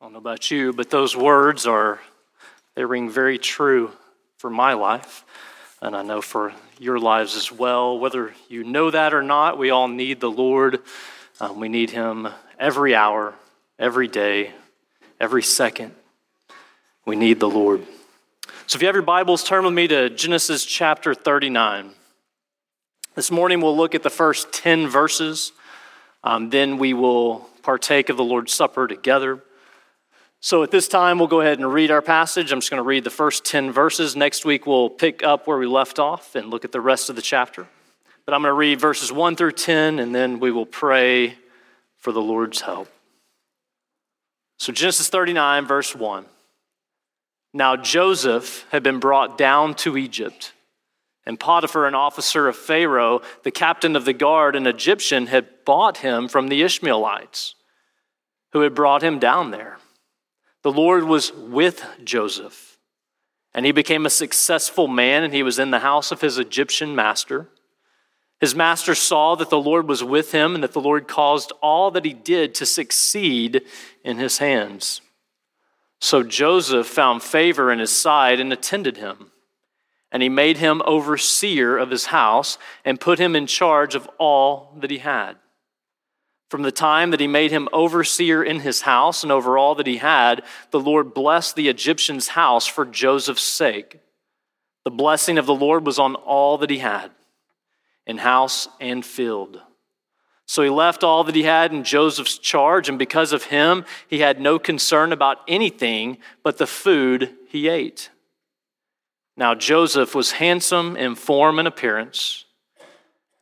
I don't know about you, but those words are, they ring very true for my life. And I know for your lives as well. Whether you know that or not, we all need the Lord. Um, we need Him every hour, every day, every second. We need the Lord. So if you have your Bibles, turn with me to Genesis chapter 39. This morning we'll look at the first 10 verses. Um, then we will partake of the Lord's Supper together. So at this time, we'll go ahead and read our passage. I'm just going to read the first 10 verses. Next week, we'll pick up where we left off and look at the rest of the chapter. But I'm going to read verses 1 through 10, and then we will pray for the Lord's help. So, Genesis 39, verse 1. Now Joseph had been brought down to Egypt, and Potiphar, an officer of Pharaoh, the captain of the guard, an Egyptian, had bought him from the Ishmaelites who had brought him down there. The Lord was with Joseph, and he became a successful man, and he was in the house of his Egyptian master. His master saw that the Lord was with him, and that the Lord caused all that he did to succeed in his hands. So Joseph found favor in his sight and attended him. And he made him overseer of his house and put him in charge of all that he had. From the time that he made him overseer in his house and over all that he had, the Lord blessed the Egyptian's house for Joseph's sake. The blessing of the Lord was on all that he had, in house and field. So he left all that he had in Joseph's charge, and because of him, he had no concern about anything but the food he ate. Now Joseph was handsome in form and appearance.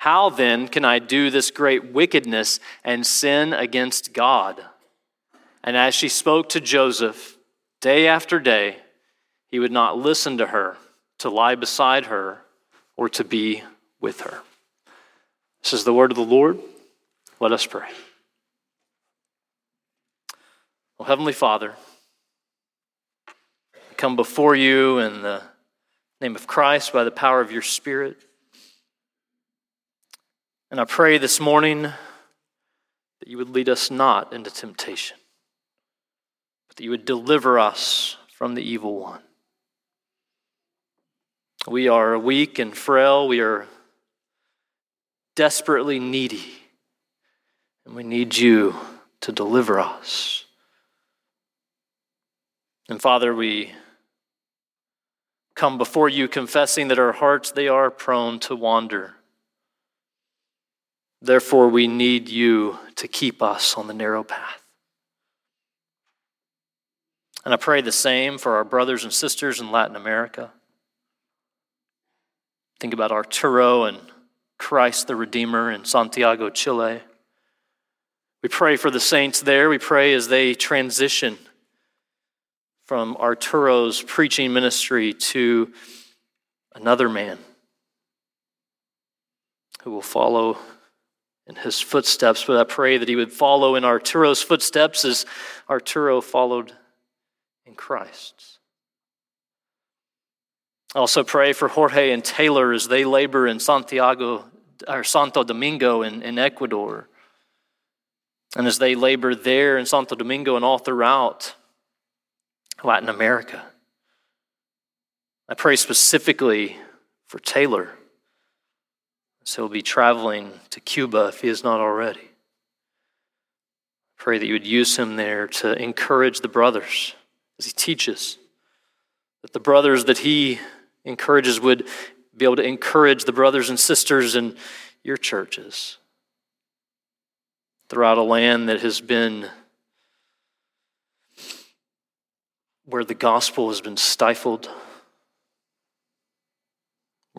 How then can I do this great wickedness and sin against God? And as she spoke to Joseph day after day, he would not listen to her, to lie beside her, or to be with her. This is the word of the Lord. Let us pray. Well, Heavenly Father, I come before you in the name of Christ by the power of your Spirit. And I pray this morning that you would lead us not into temptation, but that you would deliver us from the evil one. We are weak and frail. We are desperately needy. And we need you to deliver us. And Father, we come before you confessing that our hearts they are prone to wander. Therefore, we need you to keep us on the narrow path. And I pray the same for our brothers and sisters in Latin America. Think about Arturo and Christ the Redeemer in Santiago, Chile. We pray for the saints there. We pray as they transition from Arturo's preaching ministry to another man who will follow in his footsteps, but I pray that he would follow in Arturo's footsteps as Arturo followed in Christ's. I also pray for Jorge and Taylor as they labor in Santiago or Santo Domingo in, in Ecuador. And as they labor there in Santo Domingo and all throughout Latin America. I pray specifically for Taylor so he'll be traveling to Cuba if he is not already. Pray that you would use him there to encourage the brothers as he teaches, that the brothers that he encourages would be able to encourage the brothers and sisters in your churches throughout a land that has been where the gospel has been stifled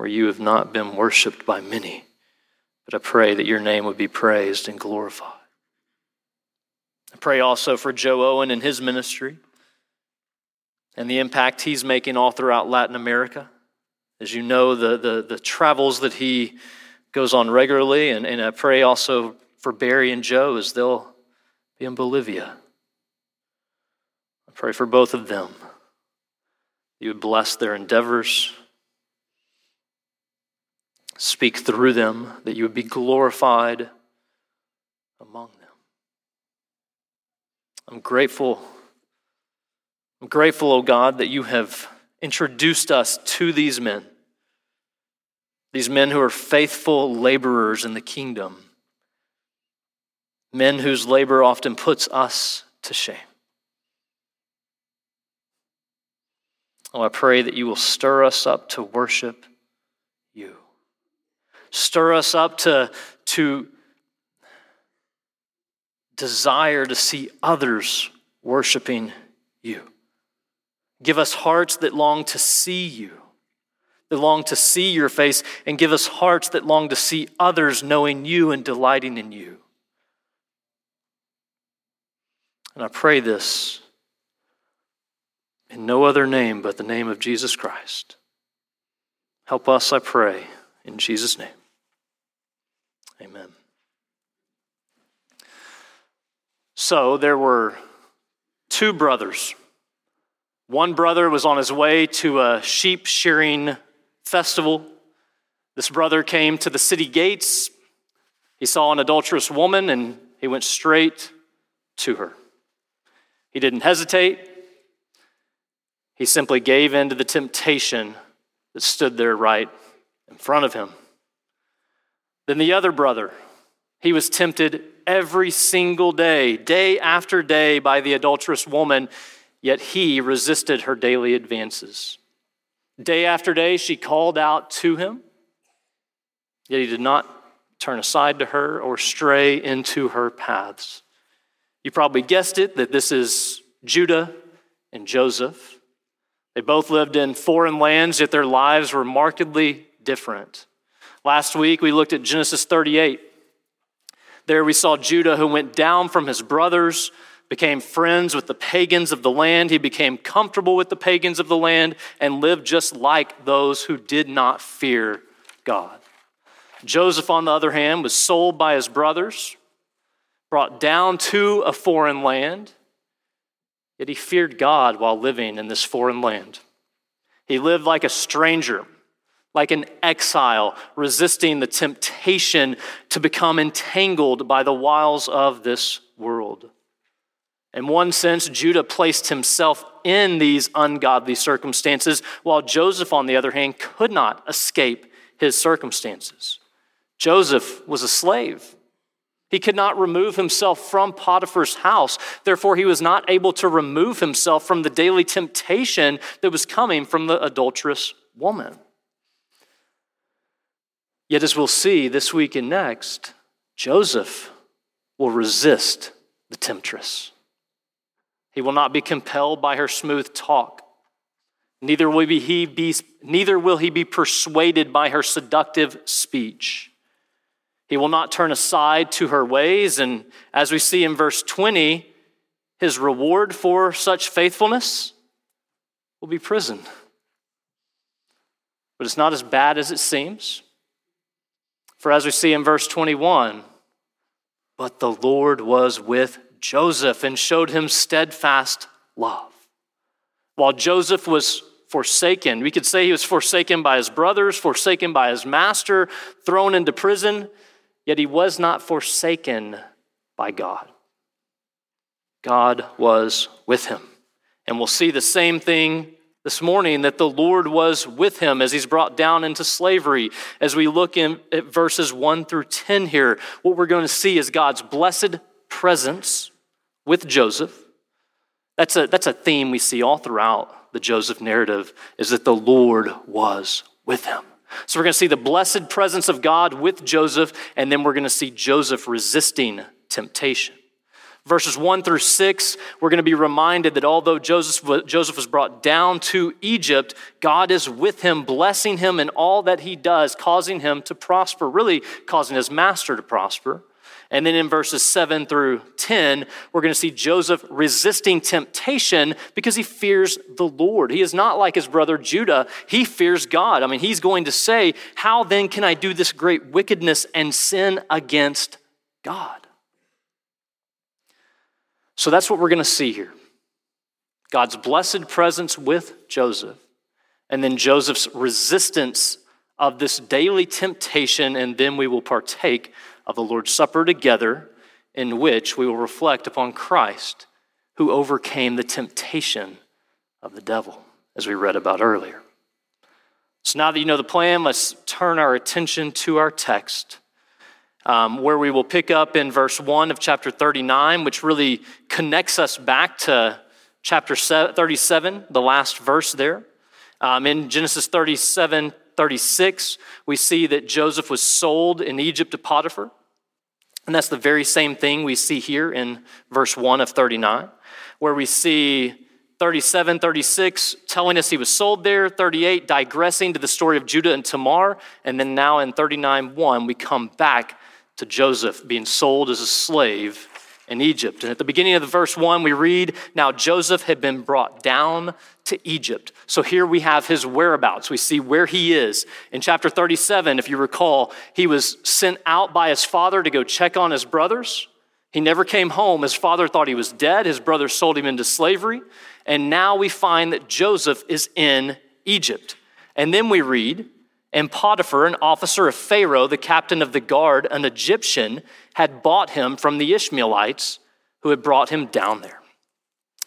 where you have not been worshiped by many. But I pray that your name would be praised and glorified. I pray also for Joe Owen and his ministry. and the impact he's making all throughout Latin America. As you know, the, the, the travels that he goes on regularly, and, and I pray also for Barry and Joe as they'll be in Bolivia. I pray for both of them. You would bless their endeavors, speak through them, that you would be glorified among them. I'm grateful. I'm grateful, oh God, that you have introduced us to these men, these men who are faithful laborers in the kingdom, men whose labor often puts us to shame. Oh, I pray that you will stir us up to worship. Stir us up to, to desire to see others worshiping you. Give us hearts that long to see you, that long to see your face, and give us hearts that long to see others knowing you and delighting in you. And I pray this in no other name but the name of Jesus Christ. Help us, I pray, in Jesus' name. Amen. So there were two brothers. One brother was on his way to a sheep shearing festival. This brother came to the city gates. He saw an adulterous woman and he went straight to her. He didn't hesitate. He simply gave in to the temptation that stood there right in front of him. Then the other brother, he was tempted every single day, day after day, by the adulterous woman, yet he resisted her daily advances. Day after day, she called out to him, yet he did not turn aside to her or stray into her paths. You probably guessed it that this is Judah and Joseph. They both lived in foreign lands, yet their lives were markedly different. Last week, we looked at Genesis 38. There we saw Judah, who went down from his brothers, became friends with the pagans of the land. He became comfortable with the pagans of the land and lived just like those who did not fear God. Joseph, on the other hand, was sold by his brothers, brought down to a foreign land Yet he feared God while living in this foreign land. He lived like a stranger, like an exile, resisting the temptation to become entangled by the wiles of this world. In one sense, Judah placed himself in these ungodly circumstances, while Joseph, on the other hand, could not escape his circumstances. Joseph was a slave. He could not remove himself from Potiphar's house. Therefore, he was not able to remove himself from the daily temptation that was coming from the adulterous woman. Yet, as we'll see this week and next, Joseph will resist the temptress. He will not be compelled by her smooth talk. Neither will he be, neither will he be persuaded by her seductive speech. He will not turn aside to her ways. And as we see in verse 20, his reward for such faithfulness will be prison. But it's not as bad as it seems. For as we see in verse 21, but the Lord was with Joseph and showed him steadfast love. While Joseph was forsaken, we could say he was forsaken by his brothers, forsaken by his master, thrown into prison. Yet he was not forsaken by God. God was with him. And we'll see the same thing this morning that the Lord was with him as he's brought down into slavery. As we look in at verses 1 through 10 here, what we're going to see is God's blessed presence with Joseph. That's a, that's a theme we see all throughout the Joseph narrative, is that the Lord was with him. So we're going to see the blessed presence of God with Joseph, and then we're going to see Joseph resisting temptation. Verses 1 through 6, we're going to be reminded that although Joseph, Joseph was brought down to Egypt, God is with him, blessing him in all that he does, causing him to prosper, really causing his master to prosper. And then in verses 7 through 10, we're going to see Joseph resisting temptation because he fears the Lord. He is not like his brother Judah, he fears God. I mean, he's going to say, How then can I do this great wickedness and sin against God? So that's what we're going to see here God's blessed presence with Joseph, and then Joseph's resistance of this daily temptation, and then we will partake of the Lord's Supper together, in which we will reflect upon Christ who overcame the temptation of the devil, as we read about earlier. So now that you know the plan, let's turn our attention to our text, um, where we will pick up in verse 1 of chapter 39, which really connects us back to chapter 37, the last verse there. Um, in Genesis 37 36, we see that Joseph was sold in Egypt to Potiphar. And that's the very same thing we see here in verse 1 of 39, where we see 37, 36 telling us he was sold there, 38 digressing to the story of Judah and Tamar, and then now in 39, 1, we come back to Joseph being sold as a slave in Egypt. And at the beginning of the verse 1, we read, Now Joseph had been brought down to Egypt. So here we have his whereabouts. We see where he is. In chapter 37, if you recall, he was sent out by his father to go check on his brothers. He never came home. His father thought he was dead. His brothers sold him into slavery. And now we find that Joseph is in Egypt. And then we read, and Potiphar, an officer of Pharaoh, the captain of the guard, an Egyptian, had bought him from the Ishmaelites who had brought him down there.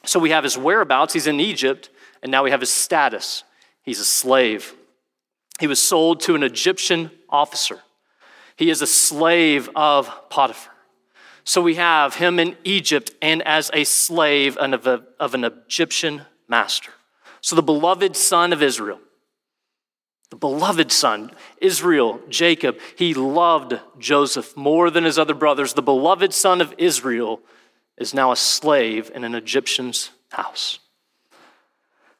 So we have his whereabouts. He's in Egypt. And now we have his status. He's a slave. He was sold to an Egyptian officer. He is a slave of Potiphar. So we have him in Egypt and as a slave of, an Egyptian master. So the beloved son of Israel, the beloved son, Israel, Jacob, he loved Joseph more than his other brothers. The beloved son of Israel is now a slave in an Egyptian's house.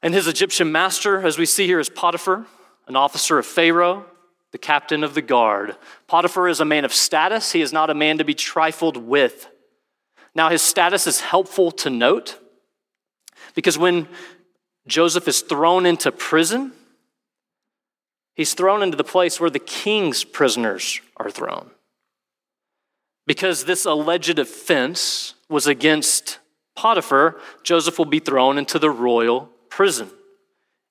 And his Egyptian master, as we see here, is Potiphar, an officer of Pharaoh, the captain of the guard. Potiphar is a man of status, he is not a man to be trifled with. Now, his status is helpful to note because when Joseph is thrown into prison, he's thrown into the place where the king's prisoners are thrown. Because this alleged offense was against Potiphar, Joseph will be thrown into the royal prison.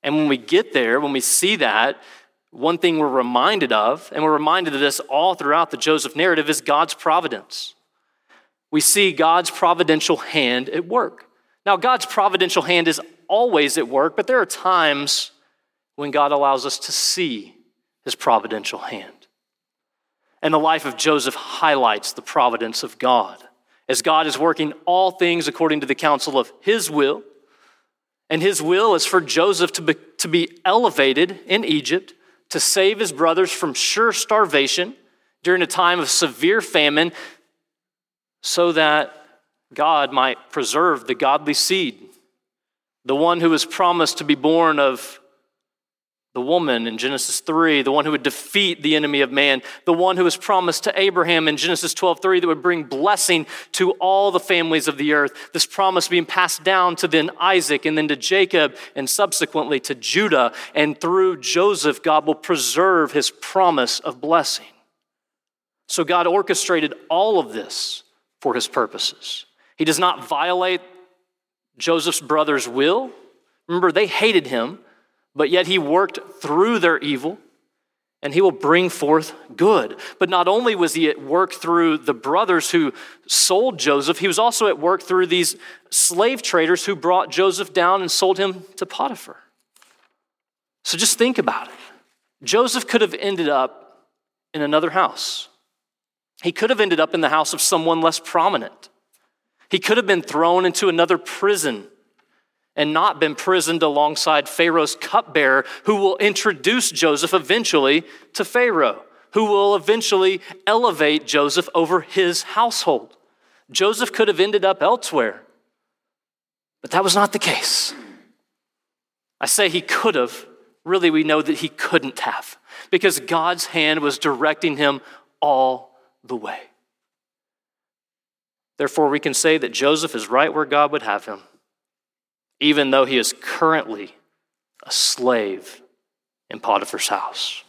And when we get there, when we see that, one thing we're reminded of, and we're reminded of this all throughout the Joseph narrative, is God's providence. We see God's providential hand at work. Now, God's providential hand is always at work, but there are times when God allows us to see his providential hand. And the life of Joseph highlights the providence of God, as God is working all things according to the counsel of his will and his will is for Joseph to be, to be elevated in Egypt to save his brothers from sure starvation during a time of severe famine so that God might preserve the godly seed, the one who was promised to be born of the woman in Genesis 3, the one who would defeat the enemy of man, the one who was promised to Abraham in Genesis 12, 3, that would bring blessing to all the families of the earth. This promise being passed down to then Isaac and then to Jacob and subsequently to Judah. And through Joseph, God will preserve his promise of blessing. So God orchestrated all of this for his purposes. He does not violate Joseph's brother's will. Remember, they hated him but yet he worked through their evil and he will bring forth good. But not only was he at work through the brothers who sold Joseph, he was also at work through these slave traders who brought Joseph down and sold him to Potiphar. So just think about it. Joseph could have ended up in another house. He could have ended up in the house of someone less prominent. He could have been thrown into another prison and not been prisoned alongside Pharaoh's cupbearer, who will introduce Joseph eventually to Pharaoh, who will eventually elevate Joseph over his household. Joseph could have ended up elsewhere, but that was not the case. I say he could have. Really, we know that he couldn't have because God's hand was directing him all the way. Therefore, we can say that Joseph is right where God would have him, even though he is currently a slave in Potiphar's house.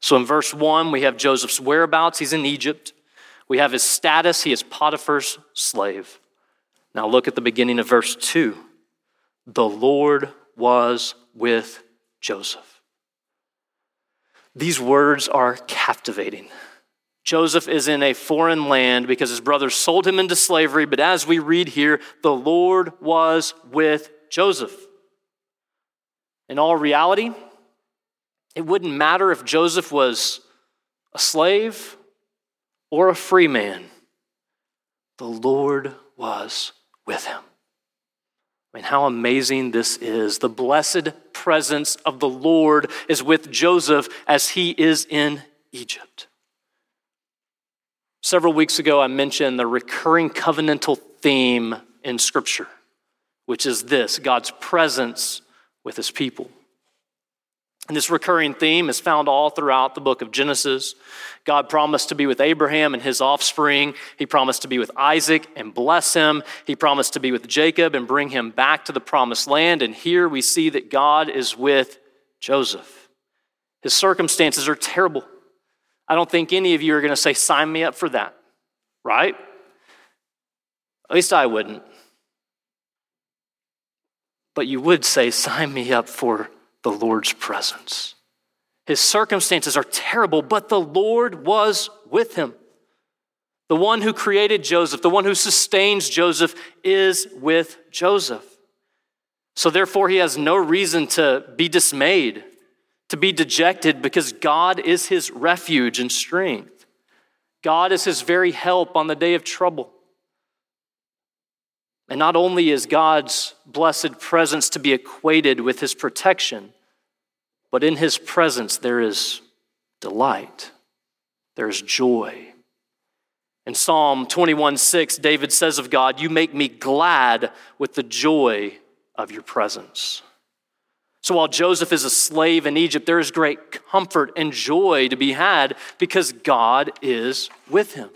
So in verse 1, we have Joseph's whereabouts. He's in Egypt. We have his status. He is Potiphar's slave. Now look at the beginning of verse 2. The Lord was with Joseph. These words are captivating. Joseph is in a foreign land because his brothers sold him into slavery, but as we read here, the Lord was with Joseph. In all reality, it wouldn't matter if Joseph was a slave or a free man, the Lord was with him. I mean, how amazing this is. The blessed presence of the Lord is with Joseph as he is in Egypt. Several weeks ago, I mentioned the recurring covenantal theme in Scripture, which is this God's presence with his people. And this recurring theme is found all throughout the book of Genesis. God promised to be with Abraham and his offspring. He promised to be with Isaac and bless him. He promised to be with Jacob and bring him back to the promised land. And here we see that God is with Joseph. His circumstances are terrible. I don't think any of you are going to say, sign me up for that, right? At least I wouldn't. But you would say, sign me up for the Lord's presence. His circumstances are terrible, but the Lord was with him. The one who created Joseph, the one who sustains Joseph, is with Joseph. So, therefore, he has no reason to be dismayed, to be dejected, because God is his refuge and strength. God is his very help on the day of trouble. And not only is God's blessed presence to be equated with his protection, but in his presence there is delight, there is joy. In Psalm 21 6, David says of God, You make me glad with the joy of your presence. So while Joseph is a slave in Egypt, there is great comfort and joy to be had because God is with him.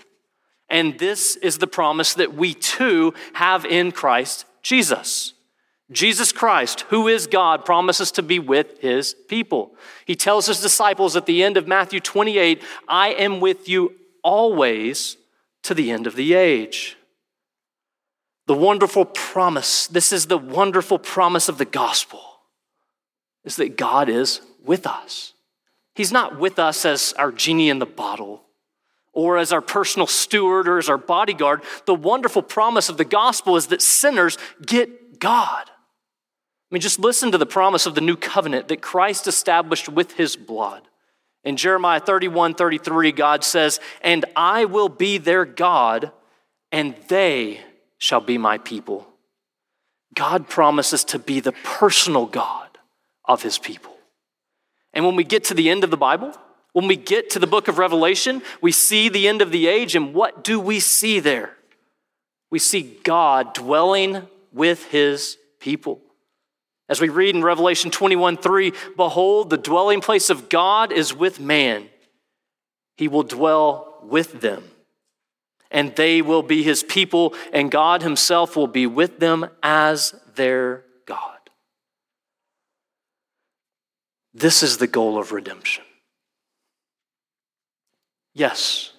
And this is the promise that we too have in Christ Jesus. Jesus Christ, who is God, promises to be with his people. He tells his disciples at the end of Matthew 28 I am with you always to the end of the age. The wonderful promise, this is the wonderful promise of the gospel, is that God is with us. He's not with us as our genie in the bottle or as our personal steward or as our bodyguard. The wonderful promise of the gospel is that sinners get God. I mean, just listen to the promise of the new covenant that Christ established with his blood. In Jeremiah 31 33, God says, And I will be their God, and they shall be my people. God promises to be the personal God of his people. And when we get to the end of the Bible, when we get to the book of Revelation, we see the end of the age, and what do we see there? We see God dwelling with his people. As we read in Revelation 21 3, behold, the dwelling place of God is with man. He will dwell with them, and they will be his people, and God himself will be with them as their God. This is the goal of redemption. Yes,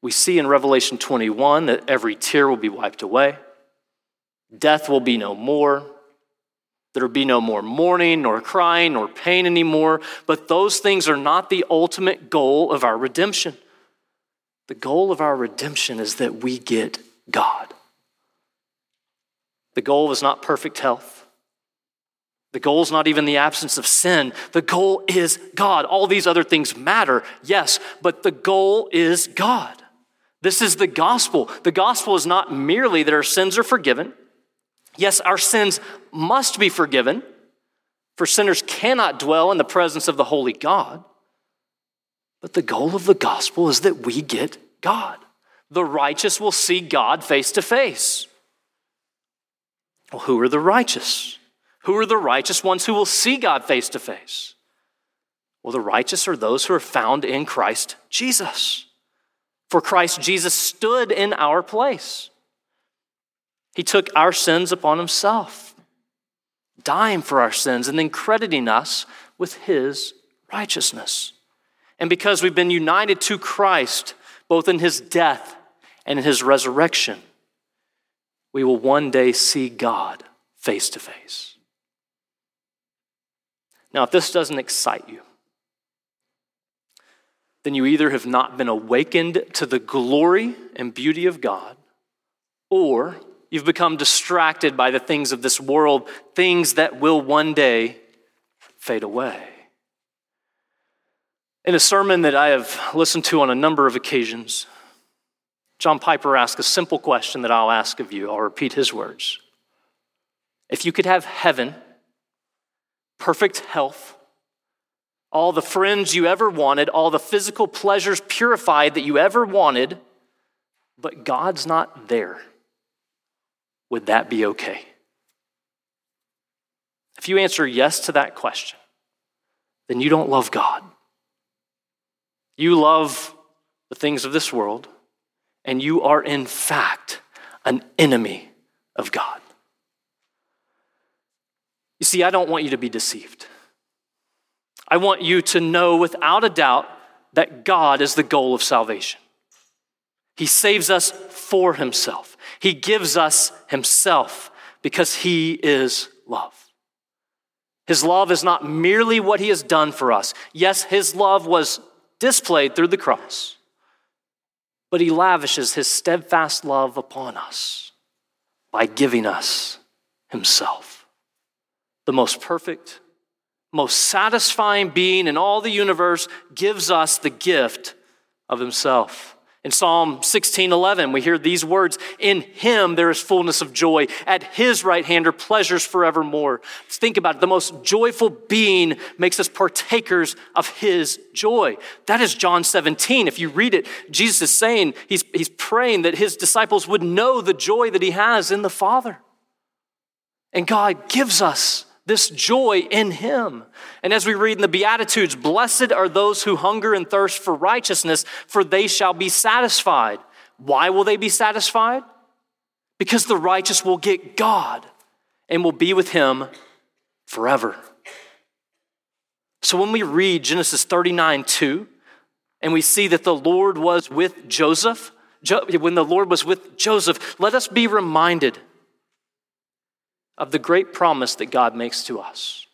we see in Revelation 21 that every tear will be wiped away, death will be no more. There will be no more mourning, nor crying, nor pain anymore. But those things are not the ultimate goal of our redemption. The goal of our redemption is that we get God. The goal is not perfect health. The goal is not even the absence of sin. The goal is God. All these other things matter, yes, but the goal is God. This is the gospel. The gospel is not merely that our sins are forgiven. Yes, our sins must be forgiven, for sinners cannot dwell in the presence of the holy God. But the goal of the gospel is that we get God. The righteous will see God face to face. Well, who are the righteous? Who are the righteous ones who will see God face to face? Well, the righteous are those who are found in Christ Jesus. For Christ Jesus stood in our place. He took our sins upon himself, dying for our sins and then crediting us with his righteousness. And because we've been united to Christ, both in his death and in his resurrection, we will one day see God face to face. Now, if this doesn't excite you, then you either have not been awakened to the glory and beauty of God, or you've become distracted by the things of this world, things that will one day fade away. In a sermon that I have listened to on a number of occasions, John Piper asked a simple question that I'll ask of you. I'll repeat his words. If you could have heaven, perfect health, all the friends you ever wanted, all the physical pleasures purified that you ever wanted, but God's not there, would that be okay? If you answer yes to that question, then you don't love God. You love the things of this world, and you are, in fact, an enemy of God. See, I don't want you to be deceived. I want you to know without a doubt that God is the goal of salvation. He saves us for Himself, He gives us Himself because He is love. His love is not merely what He has done for us. Yes, His love was displayed through the cross, but He lavishes His steadfast love upon us by giving us Himself, the most perfect most satisfying being in all the universe, gives us the gift of himself. In Psalm 16:11, we hear these words, "In him there is fullness of joy; at his right hand are pleasures forevermore." Think about it. The most joyful being makes us partakers of his joy. That is John 17. If you read it, Jesus is saying, he's, he's praying that his disciples would know the joy that he has in the Father. And God gives us this joy in him. And as we read in the Beatitudes, blessed are those who hunger and thirst for righteousness, for they shall be satisfied. Why will they be satisfied? Because the righteous will get God and will be with him forever. So when we read Genesis 39 2, and we see that the Lord was with Joseph, when the Lord was with Joseph, let us be reminded of the great promise that God makes to us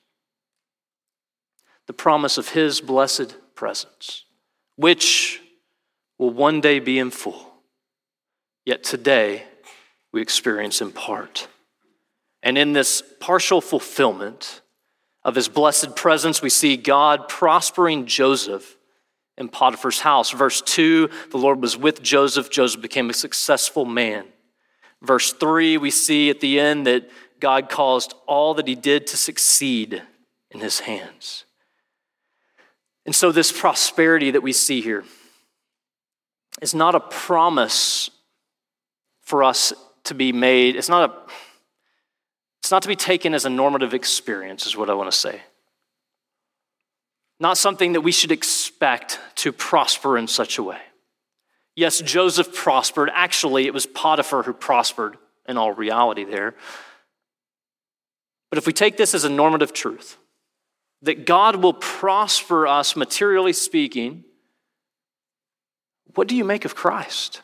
the promise of His blessed presence, which will one day be in full. Yet today, we experience in part. And in this partial fulfillment of his blessed presence, we see God prospering Joseph in Potiphar's house. Verse 2 the Lord was with Joseph. Joseph became a successful man. Verse 3, we see at the end that God caused all that he did to succeed in his hands. And so, this prosperity that we see here is not a promise for us to be made. It's not a it's not to be taken as a normative experience, is what I want to say. Not something that we should expect to prosper in such a way. Yes, Joseph prospered. Actually, it was Potiphar who prospered in all reality there. But if we take this as a normative truth, that God will prosper us materially speaking, what do you make of Christ?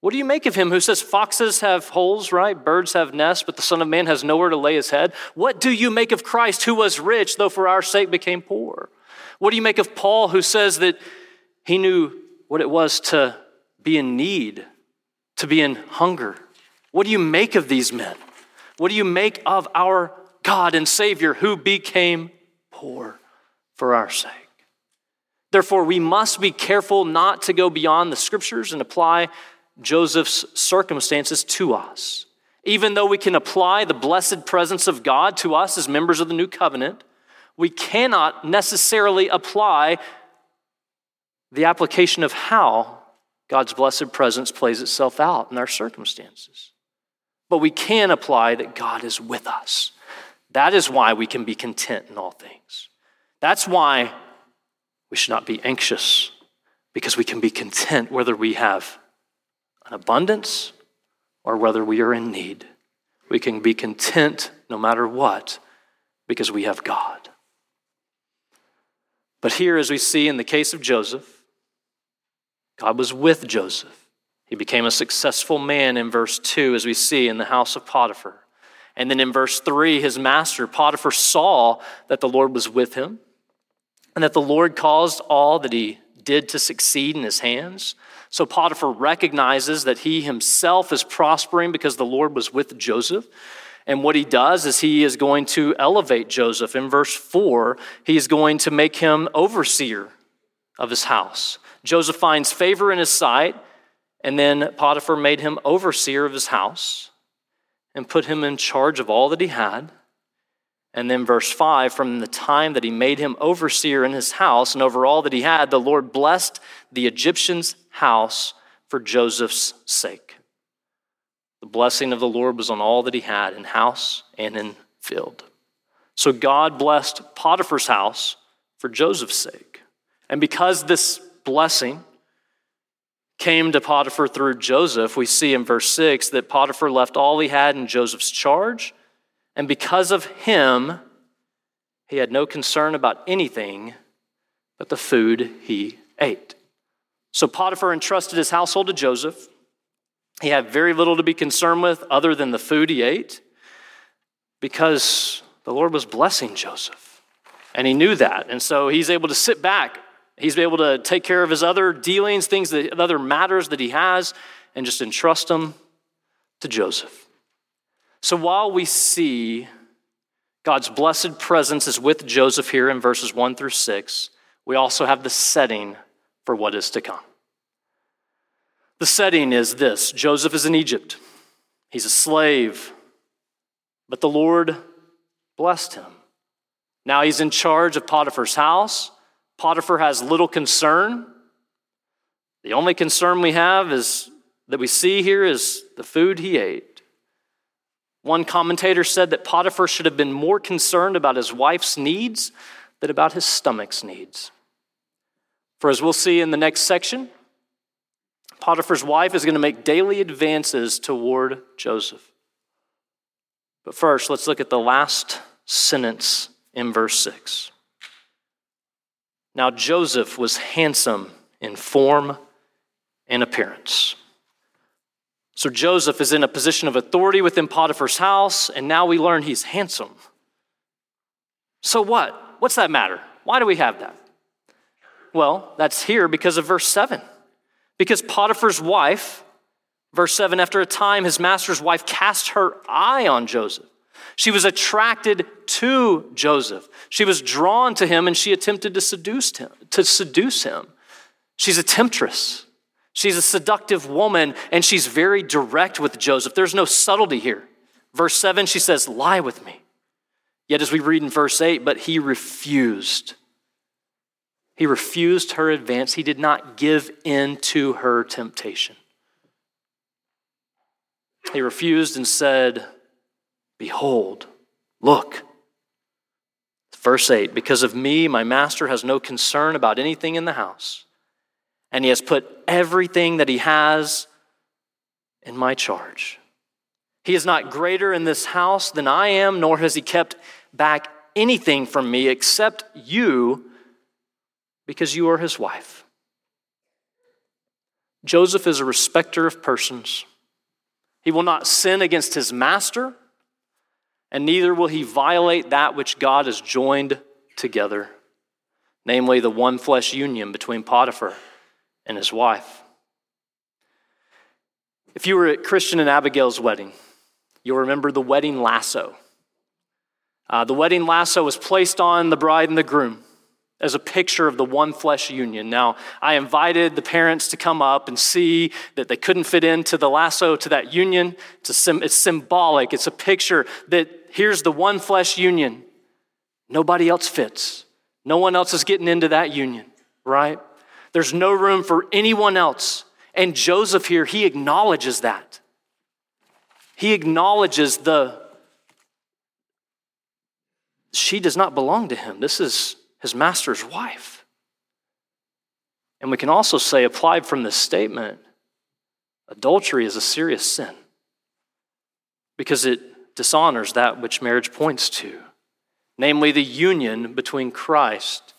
What do you make of him who says foxes have holes, right? Birds have nests, but the Son of Man has nowhere to lay his head? What do you make of Christ who was rich, though for our sake became poor? What do you make of Paul who says that he knew what it was to be in need, to be in hunger? What do you make of these men? What do you make of our God and Savior who became poor for our sake? Therefore, we must be careful not to go beyond the scriptures and apply Joseph's circumstances to us. Even though we can apply the blessed presence of God to us as members of the new covenant, we cannot necessarily apply the application of how God's blessed presence plays itself out in our circumstances. But we can apply that God is with us. That is why we can be content in all things. That's why we should not be anxious, because we can be content whether we have an abundance or whether we are in need. We can be content no matter what because we have God. But here, as we see in the case of Joseph, God was with Joseph. He became a successful man in verse 2, as we see in the house of Potiphar. And then in verse 3, his master, Potiphar, saw that the Lord was with him and that the Lord caused all that he did to succeed in his hands. So Potiphar recognizes that he himself is prospering because the Lord was with Joseph. And what he does is he is going to elevate Joseph. In verse 4, he is going to make him overseer of his house. Joseph finds favor in his sight, and then Potiphar made him overseer of his house and put him in charge of all that he had. And then, verse 5 from the time that he made him overseer in his house and over all that he had, the Lord blessed the Egyptian's house for Joseph's sake. The blessing of the Lord was on all that he had in house and in field. So God blessed Potiphar's house for Joseph's sake. And because this blessing came to Potiphar through Joseph, we see in verse 6 that Potiphar left all he had in Joseph's charge. And because of him, he had no concern about anything but the food he ate. So Potiphar entrusted his household to Joseph. He had very little to be concerned with other than the food he ate because the Lord was blessing Joseph. And he knew that. And so he's able to sit back. He's able to take care of his other dealings, things that other matters that he has, and just entrust them to Joseph. So while we see God's blessed presence is with Joseph here in verses 1 through 6, we also have the setting for what is to come. The setting is this Joseph is in Egypt, he's a slave, but the Lord blessed him. Now he's in charge of Potiphar's house. Potiphar has little concern. The only concern we have is that we see here is the food he ate. One commentator said that Potiphar should have been more concerned about his wife's needs than about his stomach's needs. For as we'll see in the next section, Potiphar's wife is going to make daily advances toward Joseph. But first, let's look at the last sentence in verse 6. Now, Joseph was handsome in form and appearance. So, Joseph is in a position of authority within Potiphar's house, and now we learn he's handsome. So, what? What's that matter? Why do we have that? Well, that's here because of verse 7. Because Potiphar's wife, verse 7, after a time, his master's wife cast her eye on Joseph. She was attracted to Joseph. She was drawn to him and she attempted to seduce him, to seduce him. She's a temptress. She's a seductive woman and she's very direct with Joseph. There's no subtlety here. Verse 7, she says, Lie with me. Yet, as we read in verse 8, but he refused. He refused her advance. He did not give in to her temptation. He refused and said, Behold, look. Verse 8 Because of me, my master has no concern about anything in the house, and he has put everything that he has in my charge. He is not greater in this house than I am, nor has he kept back anything from me except you because you are his wife. Joseph is a respecter of persons. He will not sin against his master, and neither will he violate that which God has joined together, namely the one flesh union between Potiphar and his wife. If you were at Christian and Abigail's wedding, you'll remember the wedding lasso. Uh, the wedding lasso was placed on the bride and the groom as a picture of the one flesh union. Now, I invited the parents to come up and see that they couldn't fit into the lasso to that union. It's, a, it's symbolic, it's a picture that here's the one flesh union. Nobody else fits. No one else is getting into that union, right? There's no room for anyone else. And Joseph here, he acknowledges that. He acknowledges the she does not belong to him. This is his master's wife. And we can also say, applied from this statement, adultery is a serious sin. because it dishonors that which marriage points to, namely the union between Christ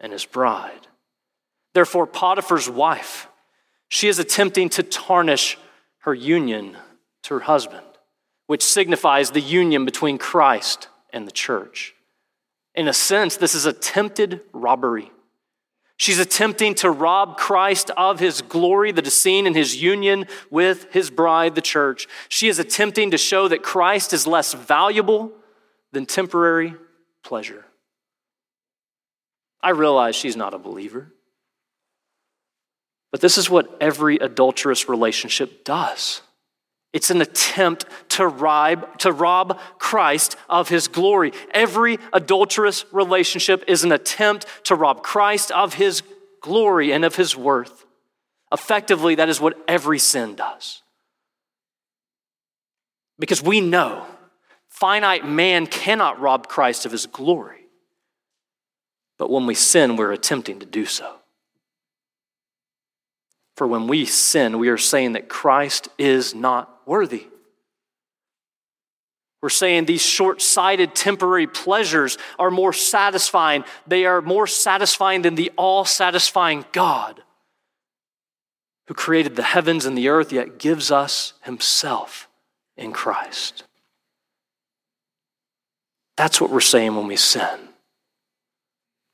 and his bride. Therefore, Potiphar's wife, she is attempting to tarnish her union to her husband, which signifies the union between Christ and the church. In a sense, this is attempted robbery. She's attempting to rob Christ of his glory that is seen in his union with his bride, the church. She is attempting to show that Christ is less valuable than temporary pleasure. I realize she's not a believer. But this is what every adulterous relationship does. It's an attempt to rob, to rob Christ of his glory. Every adulterous relationship is an attempt to rob Christ of his glory and of his worth. Effectively, that is what every sin does. Because we know finite man cannot rob Christ of his glory. But when we sin, we're attempting to do so. For when we sin, we are saying that Christ is not worthy. We're saying these short sighted temporary pleasures are more satisfying. They are more satisfying than the all satisfying God who created the heavens and the earth, yet gives us himself in Christ. That's what we're saying when we sin.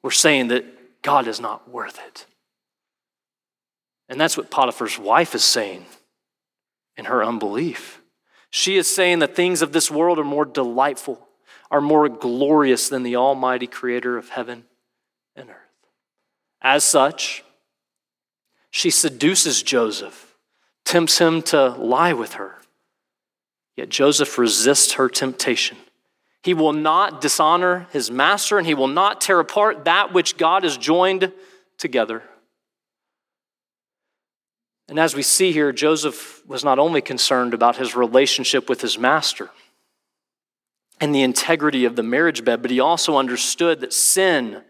We're saying that God is not worth it. And that's what Potiphar's wife is saying in her unbelief. She is saying the things of this world are more delightful, are more glorious than the Almighty Creator of heaven and earth. As such, she seduces Joseph, tempts him to lie with her. Yet Joseph resists her temptation. He will not dishonor his master, and he will not tear apart that which God has joined together. And as we see here, Joseph was not only concerned about his relationship with his master and the integrity of the marriage bed, but he also understood that sin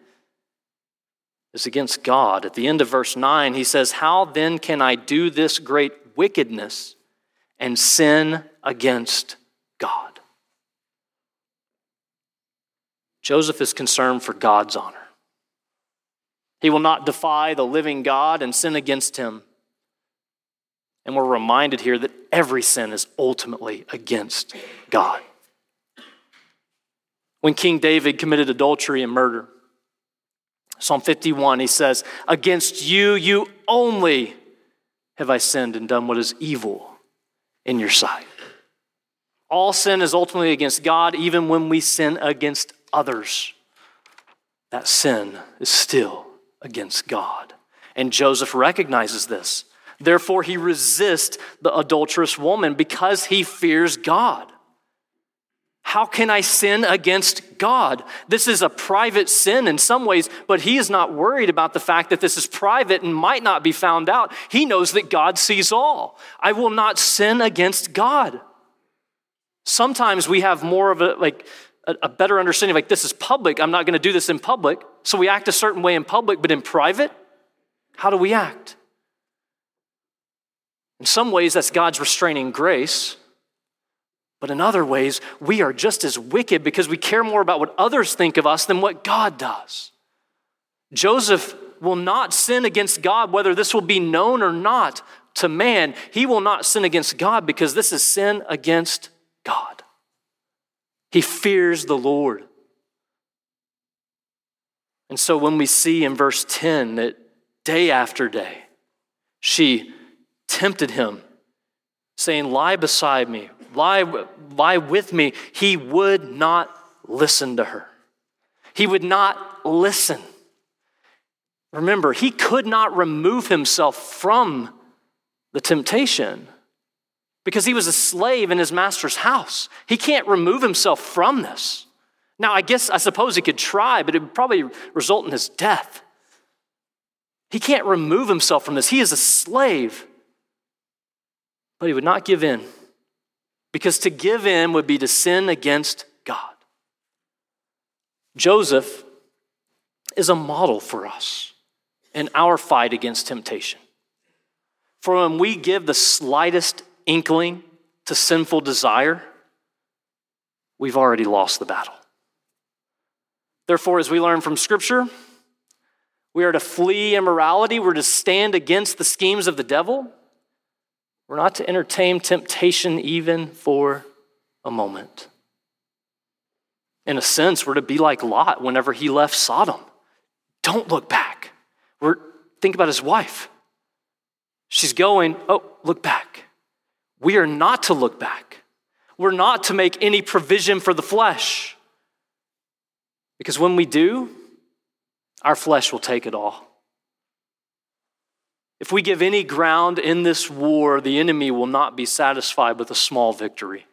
is against God. At the end of verse 9, he says, How then can I do this great wickedness and sin against God? Joseph is concerned for God's honor. He will not defy the living God and sin against him. And we're reminded here that every sin is ultimately against God. When King David committed adultery and murder, Psalm 51, he says, Against you, you only have I sinned and done what is evil in your sight. All sin is ultimately against God, even when we sin against others. That sin is still against God. And Joseph recognizes this. Therefore, he resists the adulterous woman because he fears God. How can I sin against God? This is a private sin in some ways, but he is not worried about the fact that this is private and might not be found out. He knows that God sees all. I will not sin against God. Sometimes we have more of a like a, better understanding like this is public. I'm not going to do this in public. So we act a certain way in public, but in private, how do we act? In some ways, that's God's restraining grace. But in other ways, we are just as wicked because we care more about what others think of us than what God does. Joseph will not sin against God, whether this will be known or not to man. He will not sin against God because this is sin against God. He fears the Lord. And so when we see in verse 10 that day after day, she tempted him, saying, Lie beside me, lie, lie with me, he would not listen to her. He would not listen. Remember, he could not remove himself from the temptation because he was a slave in his master's house. He can't remove himself from this. Now, I guess, I suppose he could try, but it would probably result in his death. He can't remove himself from this. He is a slave. But he would not give in because to give in would be to sin against God. Joseph is a model for us in our fight against temptation. For when we give the slightest inkling to sinful desire, we've already lost the battle. Therefore, as we learn from Scripture, we are to flee immorality, we're to stand against the schemes of the devil. We're not to entertain temptation even for a moment. In a sense, we're to be like Lot whenever he left Sodom. Don't look back. We're, think about his wife. She's going, oh, look back. We are not to look back. We're not to make any provision for the flesh. Because when we do, our flesh will take it all. If we give any ground in this war, the enemy will not be satisfied with a small victory.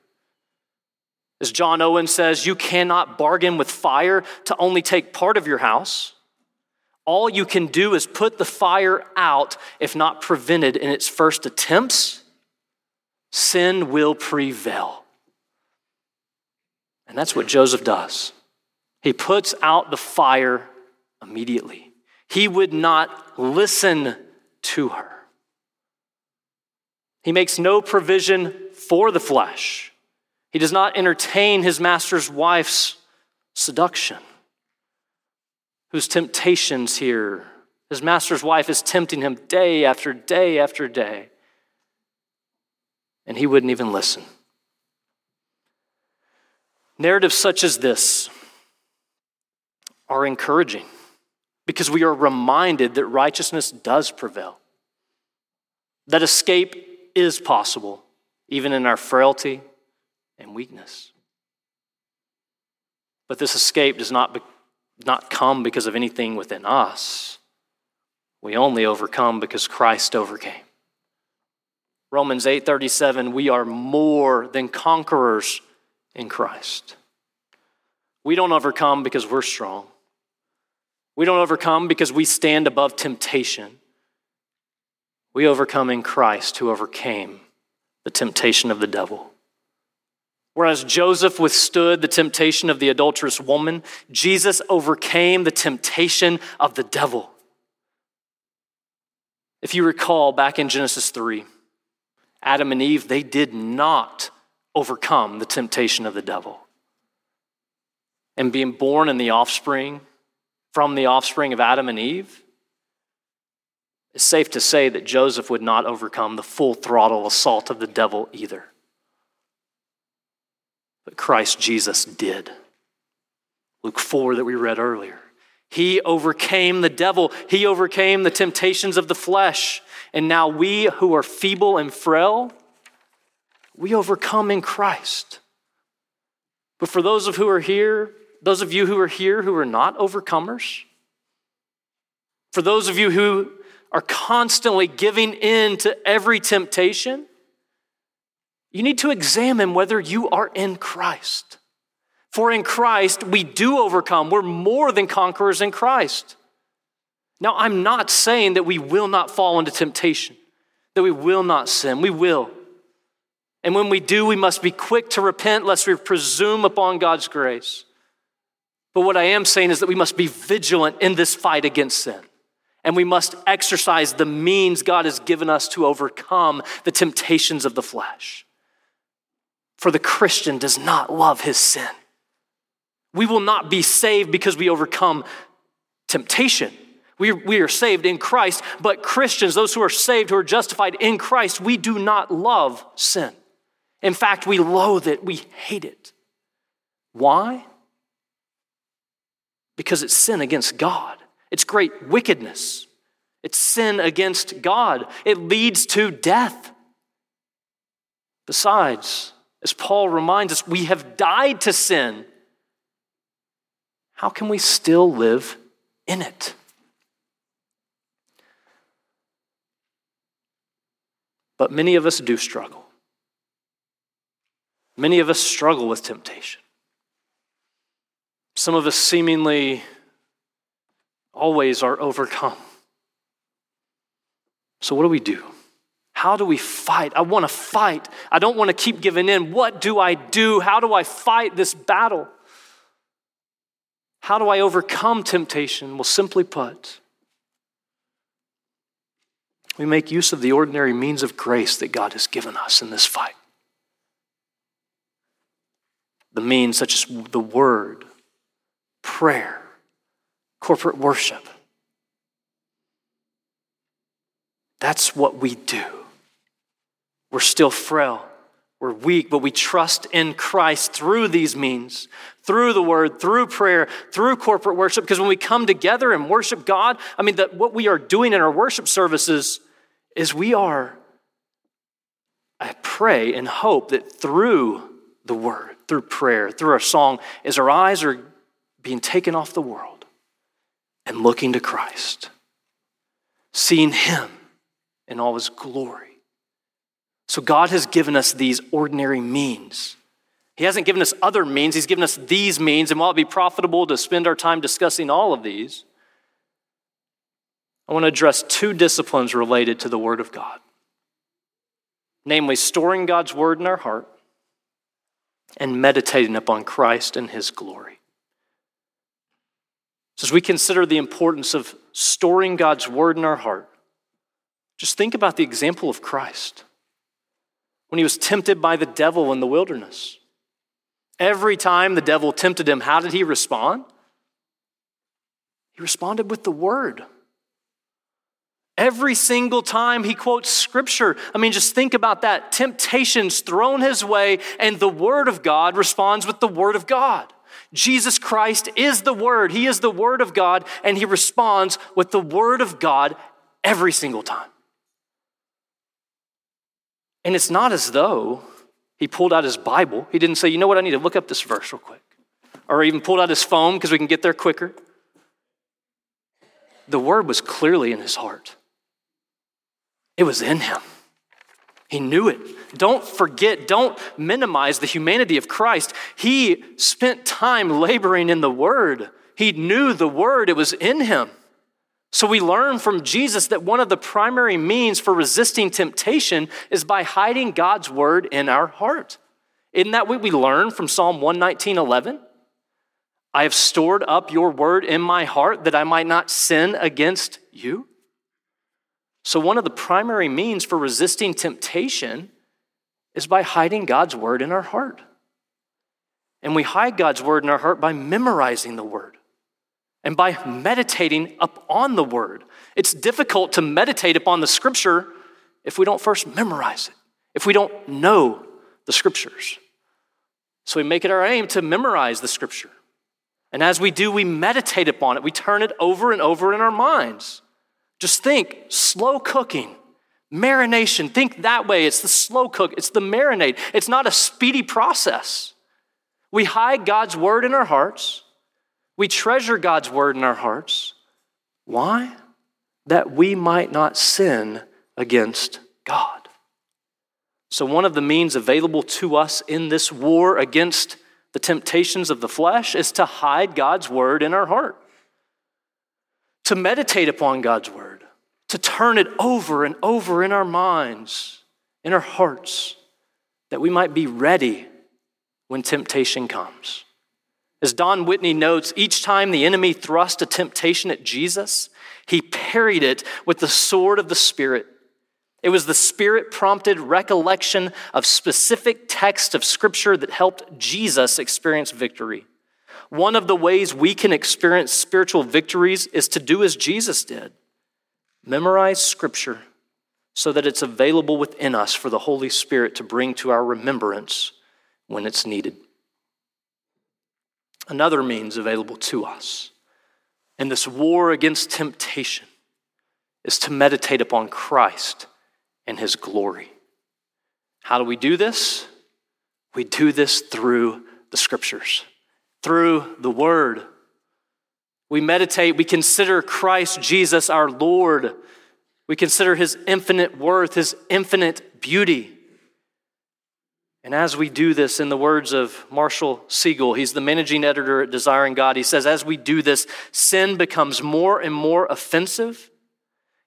As John Owen says, you cannot bargain with fire to only take part of your house. All you can do is put the fire out, if not prevented in its first attempts. Sin will prevail. And that's what Joseph does. He puts out the fire immediately. He would not listen to her. He makes no provision for the flesh. He does not entertain his master's wife's seduction. Whose temptations here? His master's wife is tempting him day after day after day. And he wouldn't even listen. Narratives such as this are encouraging because we are reminded that righteousness does prevail, that escape is possible, even in our frailty and weakness. But this escape does not, be, not come because of anything within us. We only overcome because Christ overcame. Romans 8:37 we are more than conquerors in Christ. We don't overcome because we're strong. We don't overcome because we stand above temptation. We overcome in Christ who overcame the temptation of the devil. Whereas Joseph withstood the temptation of the adulterous woman, Jesus overcame the temptation of the devil. If you recall back in Genesis 3, Adam and Eve, they did not overcome the temptation of the devil. And being born in the offspring, from the offspring of Adam and Eve, it's safe to say that Joseph would not overcome the full throttle assault of the devil either. But Christ Jesus did. Luke 4 that we read earlier. He overcame the devil, he overcame the temptations of the flesh. And now we who are feeble and frail, we overcome in Christ. But for those of who are here, those of you who are here who are not overcomers, for those of you who are constantly giving in to every temptation, you need to examine whether you are in Christ. For in Christ, we do overcome. We're more than conquerors in Christ. Now, I'm not saying that we will not fall into temptation, that we will not sin. We will. And when we do, we must be quick to repent lest we presume upon God's grace. But what I am saying is that we must be vigilant in this fight against sin. And we must exercise the means God has given us to overcome the temptations of the flesh. For the Christian does not love his sin. We will not be saved because we overcome temptation. We, we are saved in Christ, but Christians, those who are saved, who are justified in Christ, we do not love sin. In fact, we loathe it, we hate it. Why? Because it's sin against God, it's great wickedness, it's sin against God, it leads to death. Besides, as Paul reminds us, we have died to sin. How can we still live in it? But many of us do struggle. Many of us struggle with temptation. Some of us seemingly always are overcome. So, what do we do? How do we fight? I want to fight. I don't want to keep giving in. What do I do? How do I fight this battle? How do I overcome temptation? Well, simply put, we make use of the ordinary means of grace that God has given us in this fight. the means such as the word, prayer, corporate worship. That's what we do. We're still frail. We're weak, but we trust in Christ through these means, through the word, through prayer, through corporate worship. Because when we come together and worship God, I mean, that what we are doing in our worship services is we are, I pray and hope that through the word, through prayer, through our song, as our eyes are being taken off the world and looking to Christ, seeing Him in all His glory so God has given us these ordinary means. He hasn't given us other means, He's given us these means. And while it'd be profitable to spend our time discussing all of these, I want to address two disciplines related to the Word of God namely, storing God's Word in our heart and meditating upon Christ and His glory. So, as we consider the importance of storing God's Word in our heart, just think about the example of Christ when he was tempted by the devil in the wilderness. Every time the devil tempted him, how did he respond? He responded with the word. Every single time he quotes scripture, I mean, just think about that. Temptations thrown his way, and the word of God responds with the word of God. Jesus Christ is the word. He is the word of God, and he responds with the word of God every single time. And it's not as though he pulled out his Bible. He didn't say, you know what, I need to look up this verse real quick. Or even pulled out his phone because we can get there quicker. The word was clearly in his heart, it was in him. He knew it. Don't forget, don't minimize the humanity of Christ. He spent time laboring in the Word. He knew the Word, it was in him. So we learn from Jesus that one of the primary means for resisting temptation is by hiding God's word in our heart. Isn't that what we learn from Psalm 119 11? I have stored up your word in my heart that I might not sin against you. So, one of the primary means for resisting temptation is by hiding God's word in our heart. And we hide God's word in our heart by memorizing the word and by meditating upon the word. It's difficult to meditate upon the scripture if we don't first memorize it, if we don't know the scriptures. So we make it our aim to memorize the scripture. And as we do, we meditate upon it. We turn it over and over in our minds. Just think slow cooking, marination. Think that way. It's the slow cook, it's the marinade. It's not a speedy process. We hide God's word in our hearts we treasure God's word in our hearts. Why? That we might not sin against God. So, one of the means available to us in this war against the temptations of the flesh is to hide God's word in our heart, to meditate upon God's word, to turn it over and over in our minds, in our hearts, that we might be ready when temptation comes. As Don Whitney notes, each time the enemy thrust a temptation at Jesus, he parried it with the sword of the Spirit. It was the Spirit prompted recollection of specific texts of Scripture that helped Jesus experience victory. One of the ways we can experience spiritual victories is to do as Jesus did memorize Scripture so that it's available within us for the Holy Spirit to bring to our remembrance when it's needed another means available to us in this war against temptation is to meditate upon Christ and his glory. How do we do this? We do this through the scriptures, through the word. We meditate, we consider Christ Jesus our Lord. We consider his infinite worth, his infinite beauty. And as we do this, in the words of Marshall Segal, he's the managing editor at Desiring God, he says, as we do this, sin becomes more and more offensive,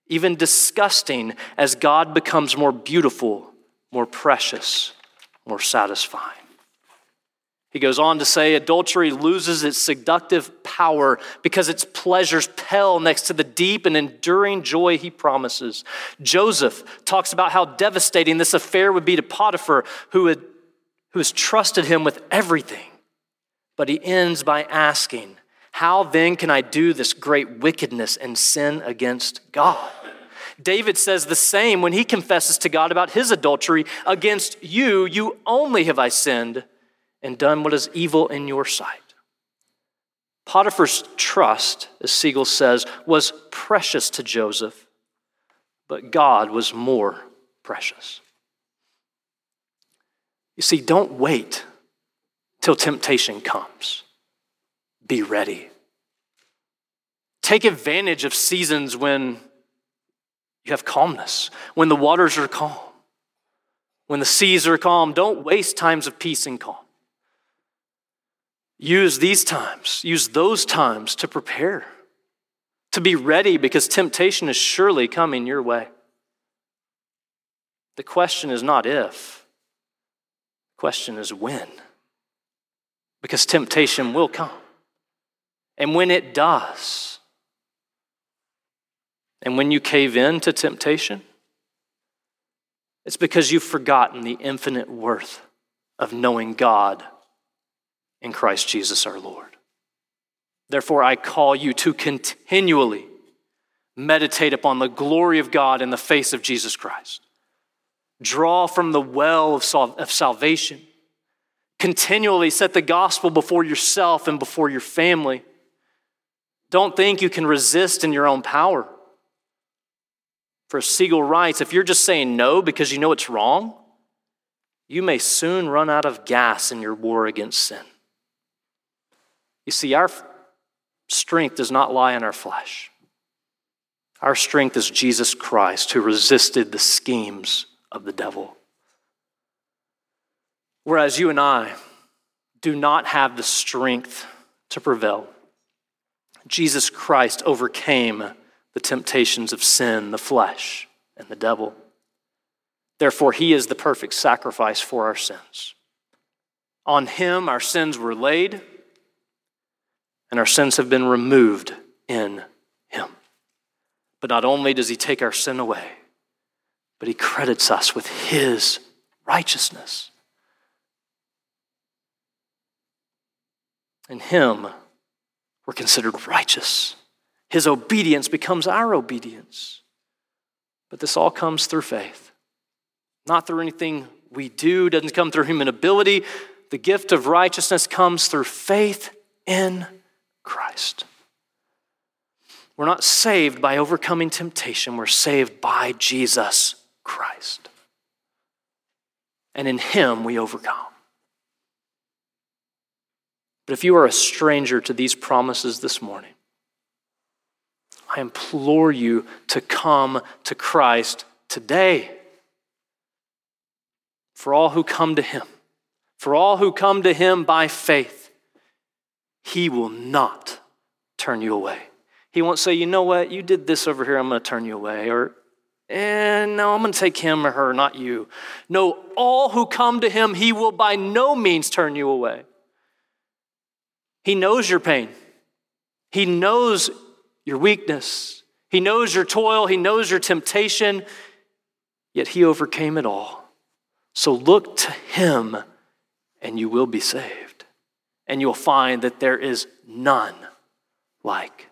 even disgusting, as God becomes more beautiful, more precious, more satisfying. He goes on to say adultery loses its seductive power because its pleasures pale next to the deep and enduring joy he promises. Joseph talks about how devastating this affair would be to Potiphar, who had who has trusted him with everything. But he ends by asking, How then can I do this great wickedness and sin against God? David says the same when he confesses to God about his adultery. Against you, you only have I sinned and done what is evil in your sight. Potiphar's trust, as Segal says, was precious to Joseph, but God was more precious. You see, don't wait till temptation comes. Be ready. Take advantage of seasons when you have calmness, when the waters are calm, when the seas are calm. Don't waste times of peace and calm. Use these times, use those times to prepare, to be ready because temptation is surely coming your way. The question is not if, the question is when because temptation will come. And when it does, and when you cave in to temptation, it's because you've forgotten the infinite worth of knowing God in Christ Jesus our Lord. Therefore, I call you to continually meditate upon the glory of God in the face of Jesus Christ. Draw from the well of, salvation Continually set the gospel before yourself and before your family. Don't think you can resist in your own power. For Segal writes if you're just saying no because you know it's wrong, you may soon run out of gas in your war against sin. You see, our strength does not lie in our flesh. Our strength is Jesus Christ who resisted the schemes of the devil. Whereas you and I do not have the strength to prevail. Jesus Christ overcame the temptations of sin, the flesh, and the devil. Therefore, he is the perfect sacrifice for our sins. On him, our sins were laid, and our sins have been removed in him. But not only does he take our sin away, but he credits us with his righteousness. In Him, we're considered righteous. His obedience becomes our obedience. But this all comes through faith, not through anything we do, doesn't come through human ability. The gift of righteousness comes through faith in Christ. We're not saved by overcoming temptation, we're saved by Jesus Christ. And in Him we overcome. But if you are a stranger to these promises this morning, I implore you to come to Christ today. For all who come to Him, for all who come to Him by faith, He will not turn you away. He won't say, you know what, you did this over here, I'm going to turn you away. Or, and eh, no, I'm going to take him or her, not you. No, all who come to Him, He will by no means turn you away. He knows your pain. He knows your weakness. He knows your toil. He knows your temptation. Yet He overcame it all. So look to Him and you will be saved. And you'll find that there is none like